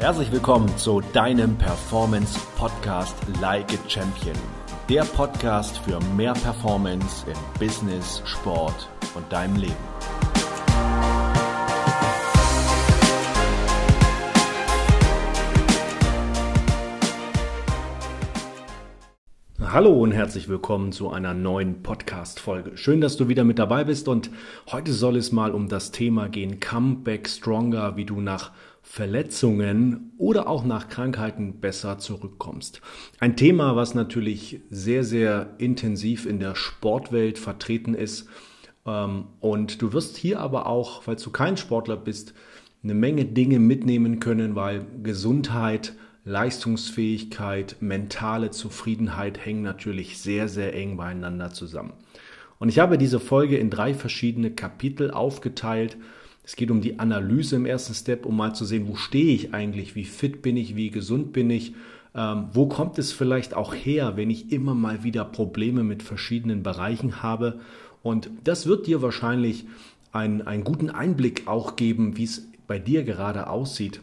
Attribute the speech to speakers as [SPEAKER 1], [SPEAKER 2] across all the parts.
[SPEAKER 1] Herzlich willkommen zu deinem Performance Podcast Like a Champion. Der Podcast für mehr Performance im Business, Sport und deinem Leben. Hallo und herzlich willkommen zu einer neuen Podcast-Folge. Schön, dass du wieder mit dabei bist und heute soll es mal um das Thema gehen, Comeback Stronger, wie du nach Verletzungen oder auch nach Krankheiten besser zurückkommst. Ein Thema, was natürlich sehr, sehr intensiv in der Sportwelt vertreten ist. Ähm, und du wirst hier aber auch, falls du kein Sportler bist, eine Menge Dinge mitnehmen können, weil Gesundheit, Leistungsfähigkeit, mentale Zufriedenheit hängen natürlich sehr, sehr eng beieinander zusammen. Und ich habe diese Folge in drei verschiedene Kapitel aufgeteilt es geht um die Analyse im ersten Step, um mal zu sehen, wo stehe ich eigentlich, wie fit bin ich, wie gesund bin ich, ähm, wo kommt es vielleicht auch her, wenn ich immer mal wieder Probleme mit verschiedenen Bereichen habe. Und das wird dir wahrscheinlich einen, einen guten Einblick auch geben, wie es bei dir gerade aussieht.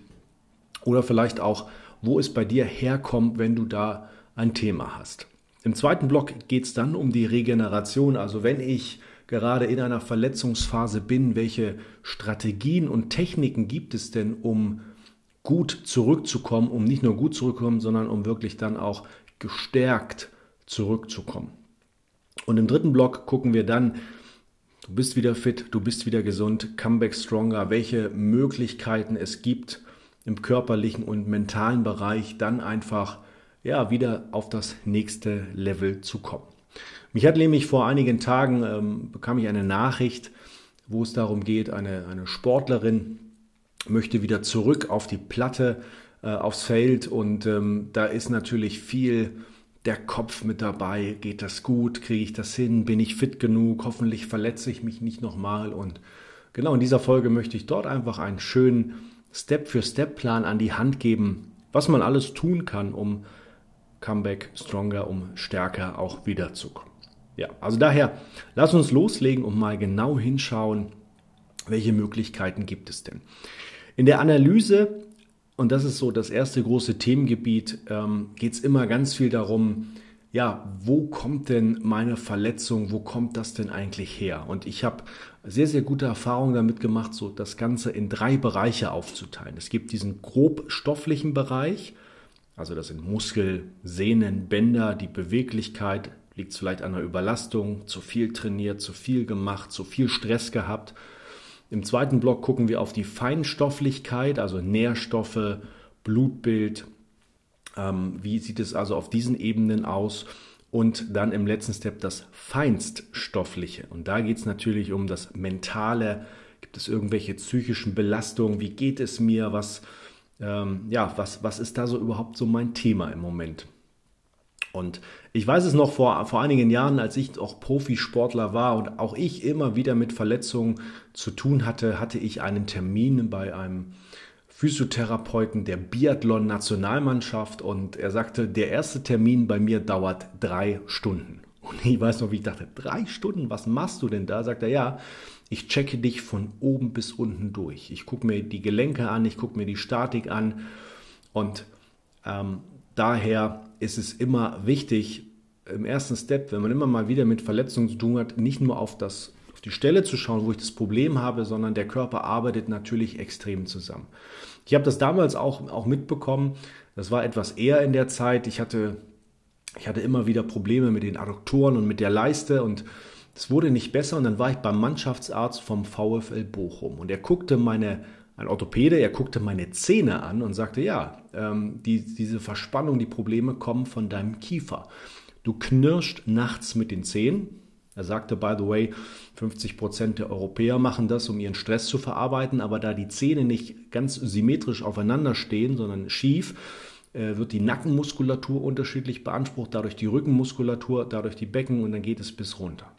[SPEAKER 1] Oder vielleicht auch, wo es bei dir herkommt, wenn du da ein Thema hast. Im zweiten Block geht es dann um die Regeneration. Also wenn ich gerade in einer Verletzungsphase bin, welche Strategien und Techniken gibt es denn, um gut zurückzukommen, um nicht nur gut zurückzukommen, sondern um wirklich dann auch gestärkt zurückzukommen. Und im dritten Block gucken wir dann, du bist wieder fit, du bist wieder gesund, Comeback Stronger, welche Möglichkeiten es gibt im körperlichen und mentalen Bereich, dann einfach ja, wieder auf das nächste Level zu kommen. Mich hat nämlich vor einigen Tagen ähm, bekam ich eine Nachricht, wo es darum geht, eine, eine Sportlerin möchte wieder zurück auf die Platte, äh, aufs Feld und ähm, da ist natürlich viel der Kopf mit dabei. Geht das gut? Kriege ich das hin? Bin ich fit genug? Hoffentlich verletze ich mich nicht nochmal. Und genau in dieser Folge möchte ich dort einfach einen schönen Step-für-Step-Plan an die Hand geben, was man alles tun kann, um Comeback stronger, um stärker auch wiederzukommen. Ja, also daher, lass uns loslegen und mal genau hinschauen, welche Möglichkeiten gibt es denn. In der Analyse, und das ist so das erste große Themengebiet, ähm, geht es immer ganz viel darum, ja, wo kommt denn meine Verletzung, wo kommt das denn eigentlich her? Und ich habe sehr, sehr gute Erfahrungen damit gemacht, so das Ganze in drei Bereiche aufzuteilen. Es gibt diesen grob stofflichen Bereich, also das sind Muskel, Sehnen, Bänder, die Beweglichkeit, Liegt vielleicht an einer Überlastung, zu viel trainiert, zu viel gemacht, zu viel Stress gehabt? Im zweiten Block gucken wir auf die Feinstofflichkeit, also Nährstoffe, Blutbild. Ähm, wie sieht es also auf diesen Ebenen aus? Und dann im letzten Step das Feinststoffliche. Und da geht es natürlich um das Mentale. Gibt es irgendwelche psychischen Belastungen? Wie geht es mir? Was, ähm, ja, was, was ist da so überhaupt so mein Thema im Moment? Und ich weiß es noch vor, vor einigen Jahren, als ich auch Profisportler war und auch ich immer wieder mit Verletzungen zu tun hatte, hatte ich einen Termin bei einem Physiotherapeuten der Biathlon-Nationalmannschaft und er sagte, der erste Termin bei mir dauert drei Stunden. Und ich weiß noch, wie ich dachte, drei Stunden, was machst du denn da? Sagt er, ja, ich checke dich von oben bis unten durch. Ich gucke mir die Gelenke an, ich gucke mir die Statik an und ähm, daher ist es immer wichtig, im ersten Step, wenn man immer mal wieder mit Verletzungen zu tun hat, nicht nur auf, das, auf die Stelle zu schauen, wo ich das Problem habe, sondern der Körper arbeitet natürlich extrem zusammen. Ich habe das damals auch, auch mitbekommen. Das war etwas eher in der Zeit. Ich hatte, ich hatte immer wieder Probleme mit den Adduktoren und mit der Leiste und es wurde nicht besser. Und dann war ich beim Mannschaftsarzt vom VfL Bochum und er guckte meine ein Orthopäde, er guckte meine Zähne an und sagte, ja, ähm, die, diese Verspannung, die Probleme kommen von deinem Kiefer. Du knirscht nachts mit den Zähnen. Er sagte, by the way, 50 Prozent der Europäer machen das, um ihren Stress zu verarbeiten, aber da die Zähne nicht ganz symmetrisch aufeinander stehen, sondern schief, äh, wird die Nackenmuskulatur unterschiedlich beansprucht, dadurch die Rückenmuskulatur, dadurch die Becken und dann geht es bis runter.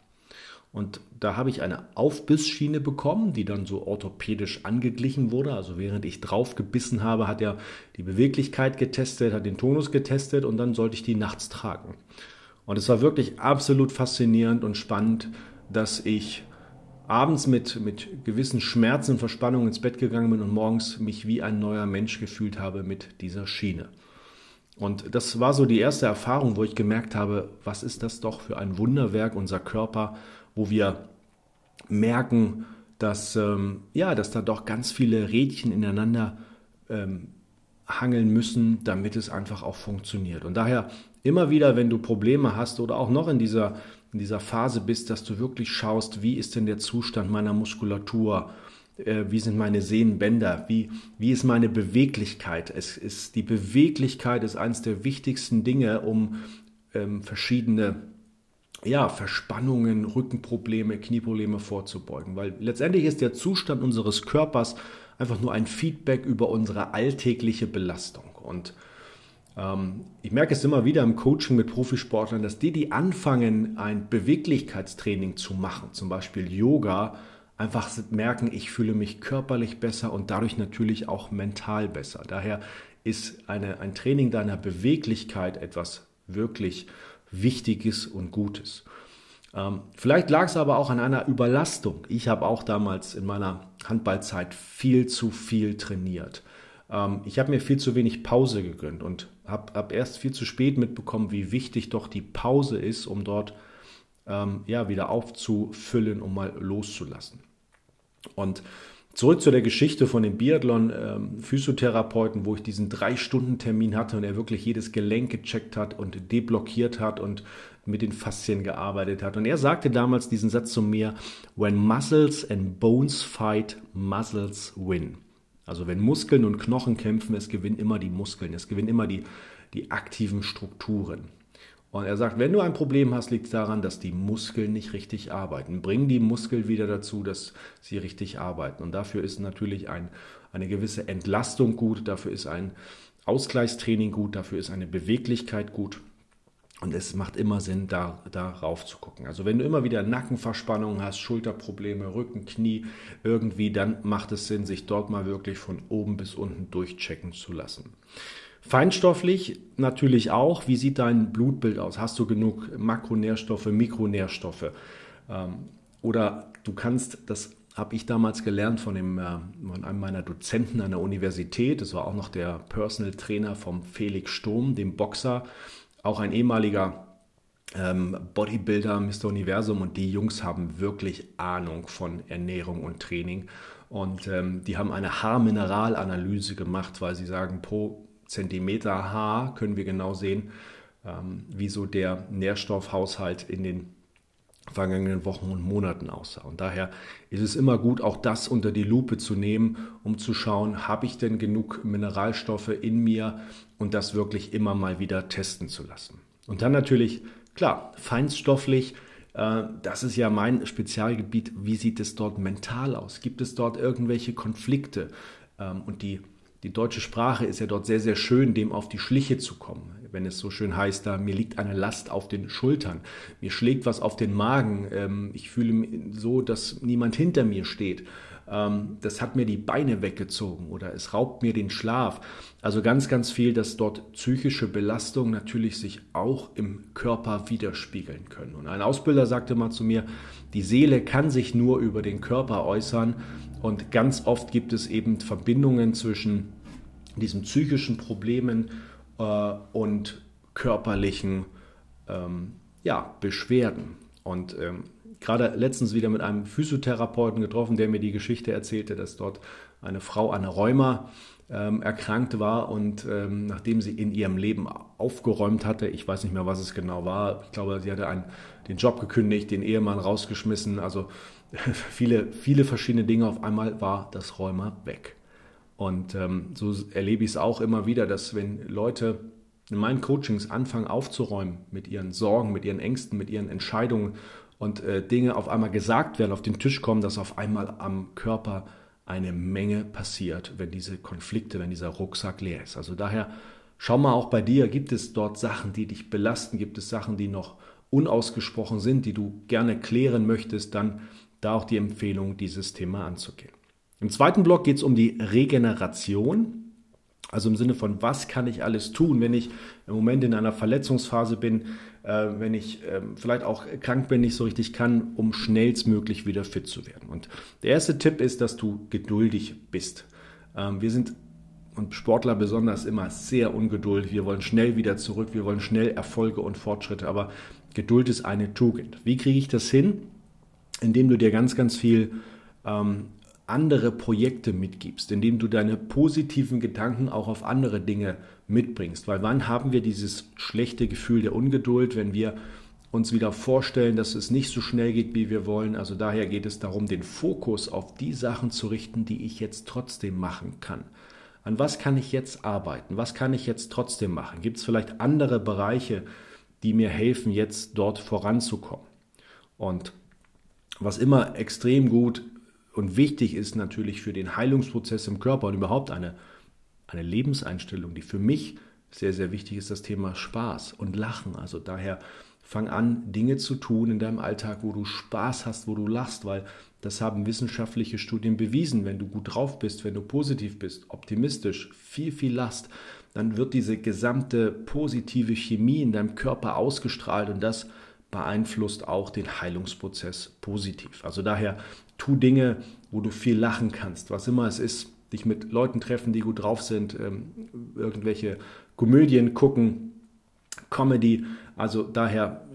[SPEAKER 1] Und da habe ich eine Aufbissschiene bekommen, die dann so orthopädisch angeglichen wurde. Also während ich drauf gebissen habe, hat er die Beweglichkeit getestet, hat den Tonus getestet und dann sollte ich die nachts tragen. Und es war wirklich absolut faszinierend und spannend, dass ich abends mit, mit gewissen Schmerzen und Verspannungen ins Bett gegangen bin und morgens mich wie ein neuer Mensch gefühlt habe mit dieser Schiene. Und das war so die erste Erfahrung, wo ich gemerkt habe, was ist das doch für ein Wunderwerk, unser Körper, wo wir merken, dass, ähm, ja, dass da doch ganz viele Rädchen ineinander ähm, hangeln müssen, damit es einfach auch funktioniert. Und daher immer wieder, wenn du Probleme hast oder auch noch in dieser, in dieser Phase bist, dass du wirklich schaust, wie ist denn der Zustand meiner Muskulatur, wie sind meine Sehnenbänder, wie, wie ist meine Beweglichkeit. Es ist, die Beweglichkeit ist eines der wichtigsten Dinge, um ähm, verschiedene ja, Verspannungen, Rückenprobleme, Knieprobleme vorzubeugen. Weil letztendlich ist der Zustand unseres Körpers einfach nur ein Feedback über unsere alltägliche Belastung. Und ähm, ich merke es immer wieder im Coaching mit Profisportlern, dass die, die anfangen, ein Beweglichkeitstraining zu machen, zum Beispiel Yoga, einfach merken, ich fühle mich körperlich besser und dadurch natürlich auch mental besser. Daher ist eine, ein Training deiner Beweglichkeit etwas wirklich Wichtiges und Gutes. Ähm, vielleicht lag es aber auch an einer Überlastung. Ich habe auch damals in meiner Handballzeit viel zu viel trainiert. Ähm, ich habe mir viel zu wenig Pause gegönnt und habe hab erst viel zu spät mitbekommen, wie wichtig doch die Pause ist, um dort ähm, ja, wieder aufzufüllen, um mal loszulassen. Und Zurück zu der Geschichte von dem Biathlon-Physiotherapeuten, ähm, wo ich diesen Drei-Stunden-Termin hatte und er wirklich jedes Gelenk gecheckt hat und deblockiert hat und mit den Faszien gearbeitet hat. Und er sagte damals diesen Satz zu mir, When muscles and bones fight, muscles win. Also wenn Muskeln und Knochen kämpfen, es gewinnen immer die Muskeln, es gewinnen immer die, die aktiven Strukturen. Und er sagt, wenn du ein Problem hast, liegt es daran, dass die Muskeln nicht richtig arbeiten. Bring die Muskeln wieder dazu, dass sie richtig arbeiten. Und dafür ist natürlich ein, eine gewisse Entlastung gut, dafür ist ein Ausgleichstraining gut, dafür ist eine Beweglichkeit gut. Und es macht immer Sinn, da, darauf zu gucken. Also wenn du immer wieder Nackenverspannungen hast, Schulterprobleme, Rücken, Knie, irgendwie, dann macht es Sinn, sich dort mal wirklich von oben bis unten durchchecken zu lassen. Feinstofflich natürlich auch. Wie sieht dein Blutbild aus? Hast du genug Makronährstoffe, Mikronährstoffe? Ähm, oder du kannst, das habe ich damals gelernt von, dem, äh, von einem meiner Dozenten an der Universität, das war auch noch der Personal Trainer vom Felix Sturm, dem Boxer, auch ein ehemaliger ähm, Bodybuilder, Mr. Universum und die Jungs haben wirklich Ahnung von Ernährung und Training. Und ähm, die haben eine Haarmineralanalyse gemacht, weil sie sagen, pro Zentimeter Haar können wir genau sehen, ähm, wie so der Nährstoffhaushalt in den vergangenen Wochen und Monaten aussah. Und daher ist es immer gut, auch das unter die Lupe zu nehmen, um zu schauen, habe ich denn genug Mineralstoffe in mir und das wirklich immer mal wieder testen zu lassen. Und dann natürlich, klar, feinstofflich, äh, das ist ja mein Spezialgebiet. Wie sieht es dort mental aus? Gibt es dort irgendwelche Konflikte? Ähm, und die die deutsche Sprache ist ja dort sehr, sehr schön, dem auf die Schliche zu kommen. Wenn es so schön heißt, da mir liegt eine Last auf den Schultern, mir schlägt was auf den Magen, ähm, ich fühle so, dass niemand hinter mir steht. Ähm, das hat mir die Beine weggezogen oder es raubt mir den Schlaf. Also ganz, ganz viel, dass dort psychische Belastungen natürlich sich auch im Körper widerspiegeln können. Und ein Ausbilder sagte mal zu mir, die Seele kann sich nur über den Körper äußern und ganz oft gibt es eben Verbindungen zwischen diesen psychischen Problemen äh, und körperlichen ähm, ja, Beschwerden. Und ähm, gerade letztens wieder mit einem Physiotherapeuten getroffen, der mir die Geschichte erzählte, dass dort eine Frau an Rheuma ähm, erkrankt war und ähm, nachdem sie in ihrem Leben aufgeräumt hatte, ich weiß nicht mehr, was es genau war, ich glaube, sie hatte einen, den Job gekündigt, den Ehemann rausgeschmissen, also viele, viele verschiedene Dinge auf einmal war das Rheuma weg. Und ähm, so erlebe ich es auch immer wieder, dass wenn Leute in meinen Coachings anfangen aufzuräumen mit ihren Sorgen, mit ihren Ängsten, mit ihren Entscheidungen und äh, Dinge auf einmal gesagt werden, auf den Tisch kommen, dass auf einmal am Körper eine Menge passiert, wenn diese Konflikte, wenn dieser Rucksack leer ist. Also daher schau mal auch bei dir, gibt es dort Sachen, die dich belasten, gibt es Sachen, die noch unausgesprochen sind, die du gerne klären möchtest, dann da auch die Empfehlung, dieses Thema anzugehen. Im zweiten Block geht es um die Regeneration. Also im Sinne von, was kann ich alles tun, wenn ich im Moment in einer Verletzungsphase bin, äh, wenn ich äh, vielleicht auch krank bin, nicht so richtig kann, um schnellstmöglich wieder fit zu werden. Und der erste Tipp ist, dass du geduldig bist. Ähm, wir sind und Sportler besonders immer sehr ungeduldig. Wir wollen schnell wieder zurück, wir wollen schnell Erfolge und Fortschritte, aber Geduld ist eine Tugend. Wie kriege ich das hin? Indem du dir ganz, ganz viel ähm, andere Projekte mitgibst, indem du deine positiven Gedanken auch auf andere Dinge mitbringst. Weil wann haben wir dieses schlechte Gefühl der Ungeduld, wenn wir uns wieder vorstellen, dass es nicht so schnell geht, wie wir wollen. Also daher geht es darum, den Fokus auf die Sachen zu richten, die ich jetzt trotzdem machen kann. An was kann ich jetzt arbeiten? Was kann ich jetzt trotzdem machen? Gibt es vielleicht andere Bereiche, die mir helfen, jetzt dort voranzukommen? Und was immer extrem gut und wichtig ist natürlich für den Heilungsprozess im Körper und überhaupt eine, eine Lebenseinstellung, die für mich sehr, sehr wichtig ist, das Thema Spaß und Lachen. Also daher fang an, Dinge zu tun in deinem Alltag, wo du Spaß hast, wo du lachst, weil das haben wissenschaftliche Studien bewiesen. Wenn du gut drauf bist, wenn du positiv bist, optimistisch, viel, viel lachst, dann wird diese gesamte positive Chemie in deinem Körper ausgestrahlt und das beeinflusst auch den Heilungsprozess positiv. Also daher tu Dinge, wo du viel lachen kannst, was immer es ist. Dich mit Leuten treffen, die gut drauf sind, ähm, irgendwelche Komödien gucken, Comedy. Also daher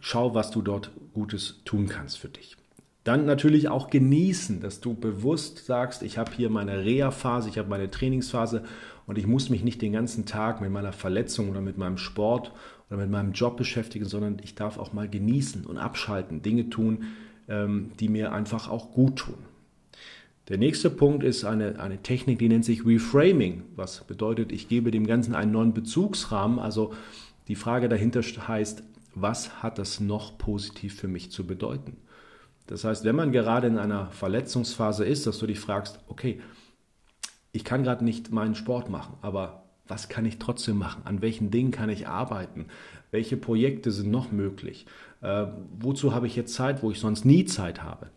[SPEAKER 1] schau, was du dort Gutes tun kannst für dich. Dann natürlich auch genießen, dass du bewusst sagst, ich habe hier meine Reha-Phase, ich habe meine Trainingsphase und ich muss mich nicht den ganzen Tag mit meiner Verletzung oder mit meinem Sport oder mit meinem Job beschäftigen, sondern ich darf auch mal genießen und abschalten, Dinge tun, die mir einfach auch gut tun. Der nächste Punkt ist eine, eine Technik, die nennt sich Reframing, was bedeutet, ich gebe dem Ganzen einen neuen Bezugsrahmen. Also die Frage dahinter heißt, was hat das noch positiv für mich zu bedeuten? Das heißt, wenn man gerade in einer Verletzungsphase ist, dass du dich fragst, okay, ich kann gerade nicht meinen Sport machen, aber was kann ich trotzdem machen? An welchen Dingen kann ich arbeiten? Welche Projekte sind noch möglich? Äh, wozu habe ich jetzt Zeit, wo ich sonst nie Zeit habe?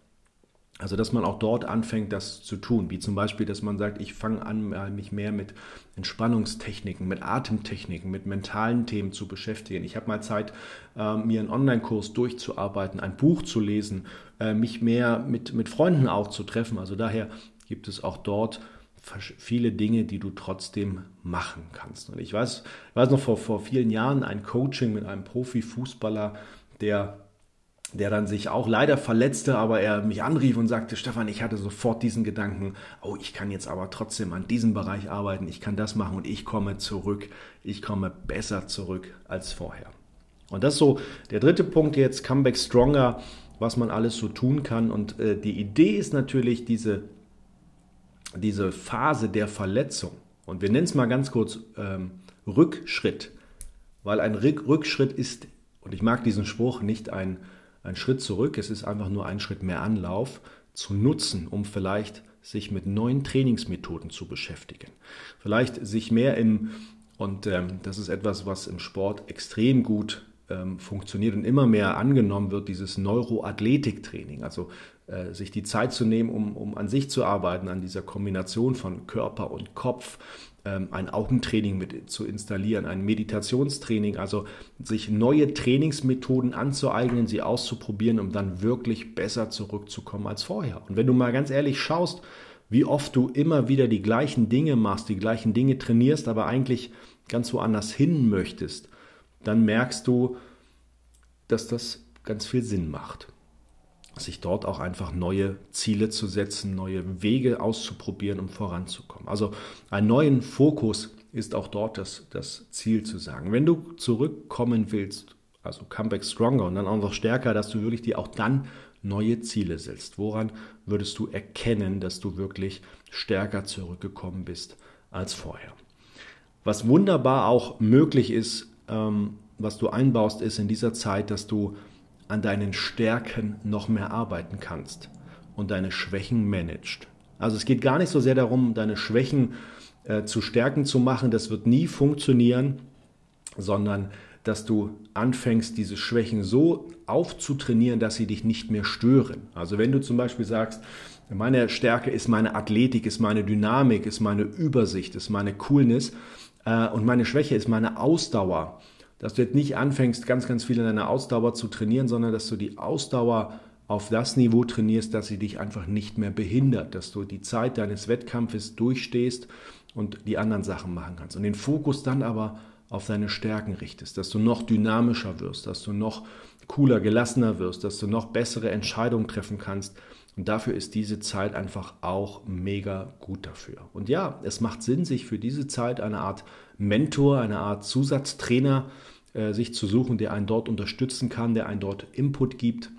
[SPEAKER 1] Also, dass man auch dort anfängt, das zu tun, wie zum Beispiel, dass man sagt, ich fange an, mich mehr mit Entspannungstechniken, mit Atemtechniken, mit mentalen Themen zu beschäftigen. Ich habe mal Zeit, äh, mir einen Online-Kurs durchzuarbeiten, ein Buch zu lesen, äh, mich mehr mit, mit Freunden auch zu treffen. Also daher gibt es auch dort viele Dinge, die du trotzdem machen kannst. Und ich weiß, ich weiß noch vor, vor vielen Jahren ein Coaching mit einem Profifußballer, der der dann sich auch leider verletzte, aber er mich anrief und sagte, Stefan, ich hatte sofort diesen Gedanken, oh, ich kann jetzt aber trotzdem an diesem Bereich arbeiten, ich kann das machen und ich komme zurück, ich komme besser zurück als vorher. Und das ist so der dritte Punkt jetzt, Comeback Stronger, was man alles so tun kann. Und äh, die Idee ist natürlich diese diese Phase der Verletzung, und wir nennen es mal ganz kurz ähm, Rückschritt, weil ein Rückschritt ist, und ich mag diesen Spruch, nicht ein, ein Schritt zurück, es ist einfach nur ein Schritt mehr Anlauf, zu nutzen, um vielleicht sich mit neuen Trainingsmethoden zu beschäftigen. Vielleicht sich mehr im, und ähm, das ist etwas, was im Sport extrem gut ähm, funktioniert und immer mehr angenommen wird, dieses Neuroathletiktraining, also äh, sich die Zeit zu nehmen, um, um an sich zu arbeiten, an dieser Kombination von Körper und Kopf, ähm, ein Augentraining mit zu installieren, ein Meditationstraining, also sich neue Trainingsmethoden anzueignen, sie auszuprobieren, um dann wirklich besser zurückzukommen als vorher. Und wenn du mal ganz ehrlich schaust, wie oft du immer wieder die gleichen Dinge machst, die gleichen Dinge trainierst, aber eigentlich ganz woanders hin möchtest, dann merkst du, dass das ganz viel Sinn macht. Sich dort auch einfach neue Ziele zu setzen, neue Wege auszuprobieren, um voranzukommen. Also einen neuen Fokus ist auch dort das, das Ziel zu sagen. Wenn du zurückkommen willst, also Comeback Stronger und dann auch noch stärker, dass du wirklich dir auch dann neue Ziele setzt. Woran würdest du erkennen, dass du wirklich stärker zurückgekommen bist als vorher? Was wunderbar auch möglich ist, ähm, was du einbaust, ist in dieser Zeit, dass du an deinen Stärken noch mehr arbeiten kannst und deine Schwächen managst. Also es geht gar nicht so sehr darum, deine Schwächen äh, zu Stärken zu machen, das wird nie funktionieren, sondern dass du anfängst, diese Schwächen so aufzutrainieren, dass sie dich nicht mehr stören. Also wenn du zum Beispiel sagst, Meine Stärke ist meine Athletik, ist meine Dynamik, ist meine Übersicht, ist meine Coolness. Äh, und meine Schwäche ist meine Ausdauer. Dass du jetzt nicht anfängst, ganz, ganz viel in deiner Ausdauer zu trainieren, sondern dass du die Ausdauer auf das Niveau trainierst, dass sie dich einfach nicht mehr behindert, dass du die Zeit deines Wettkampfes durchstehst und die anderen Sachen machen kannst. Und den Fokus dann aber auf deine Stärken richtest, dass du noch dynamischer wirst, dass du noch cooler, gelassener wirst, dass du noch bessere Entscheidungen treffen kannst. Und dafür ist diese Zeit einfach auch mega gut dafür. Und ja, es macht Sinn, sich für diese Zeit eine Art Mentor, eine Art Zusatztrainer äh, sich zu suchen, der einen dort unterstützen kann, der einen dort Input gibt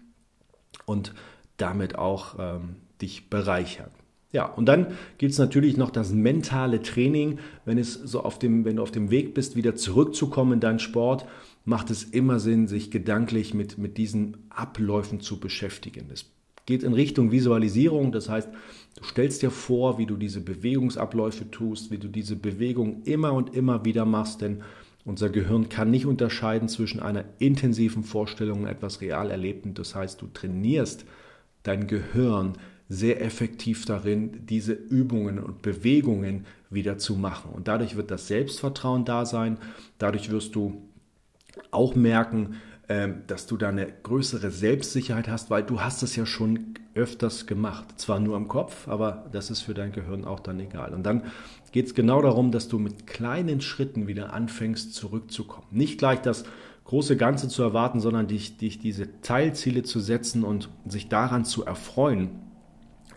[SPEAKER 1] und damit auch ähm, dich bereichert. Ja, und dann gibt es natürlich noch das mentale Training. Wenn, es so auf dem, wenn du auf dem Weg bist, wieder zurückzukommen in deinen Sport, macht es immer Sinn, sich gedanklich mit, mit diesen Abläufen zu beschäftigen. Es geht in Richtung Visualisierung, das heißt, du stellst dir vor, wie du diese Bewegungsabläufe tust, wie du diese Bewegung immer und immer wieder machst, denn unser Gehirn kann nicht unterscheiden zwischen einer intensiven Vorstellung und etwas real Erlebten. Das heißt, du trainierst dein Gehirn sehr effektiv darin, diese Übungen und Bewegungen wieder zu machen. Und dadurch wird das Selbstvertrauen da sein. Dadurch wirst du auch merken, dass du da eine größere Selbstsicherheit hast, weil du hast es ja schon öfters gemacht. Zwar nur im Kopf, aber das ist für dein Gehirn auch dann egal. Und dann geht es genau darum, dass du mit kleinen Schritten wieder anfängst zurückzukommen. Nicht gleich das große Ganze zu erwarten, sondern dich, dich diese Teilziele zu setzen und sich daran zu erfreuen,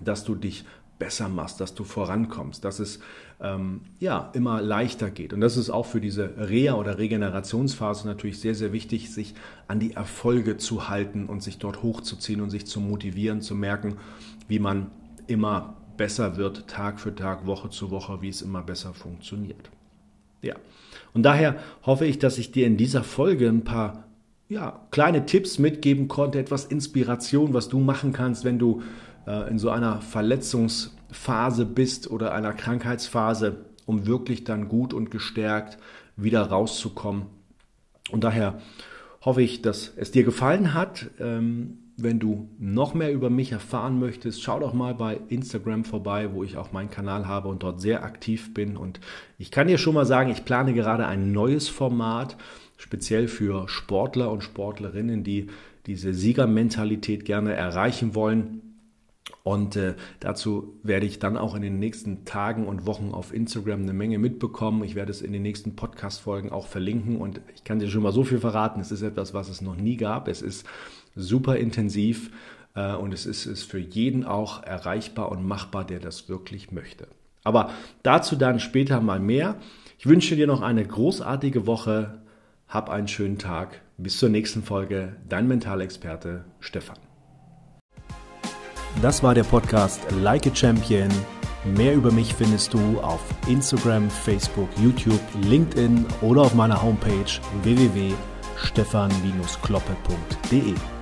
[SPEAKER 1] dass du dich besser machst, dass du vorankommst, dass es ähm, ja immer leichter geht. Und das ist auch für diese Reha- oder Regenerationsphase natürlich sehr, sehr wichtig, sich an die Erfolge zu halten und sich dort hochzuziehen und sich zu motivieren, zu merken, wie man immer besser wird, Tag für Tag, Woche zu Woche, wie es immer besser funktioniert. Ja, und daher hoffe ich, dass ich dir in dieser Folge ein paar ja, kleine Tipps mitgeben konnte, etwas Inspiration, was du machen kannst, wenn du in so einer Verletzungsphase bist oder einer Krankheitsphase, um wirklich dann gut und gestärkt wieder rauszukommen. Und daher hoffe ich, dass es dir gefallen hat. Ähm, wenn du noch mehr über mich erfahren möchtest, schau doch mal bei Instagram vorbei, wo ich auch meinen Kanal habe und dort sehr aktiv bin. Und ich kann dir schon mal sagen, ich plane gerade ein neues Format, speziell für Sportler und Sportlerinnen, die diese Siegermentalität gerne erreichen wollen. Und äh, dazu werde ich dann auch in den nächsten Tagen und Wochen auf Instagram eine Menge mitbekommen. Ich werde es in den nächsten Podcast-Folgen auch verlinken. Und ich kann dir schon mal so viel verraten. Es ist etwas, was es noch nie gab. Es ist super intensiv äh, und es ist, ist für jeden auch erreichbar und machbar, der das wirklich möchte. Aber dazu dann später mal mehr. Ich wünsche dir noch eine großartige Woche. Hab einen schönen Tag. Bis zur nächsten Folge. Dein Mentalexperte Stefan.
[SPEAKER 2] Das war der Podcast Like a Champion. Mehr über mich findest du auf Instagram, Facebook, YouTube, LinkedIn oder auf meiner Homepage www.stefan-kloppe.de.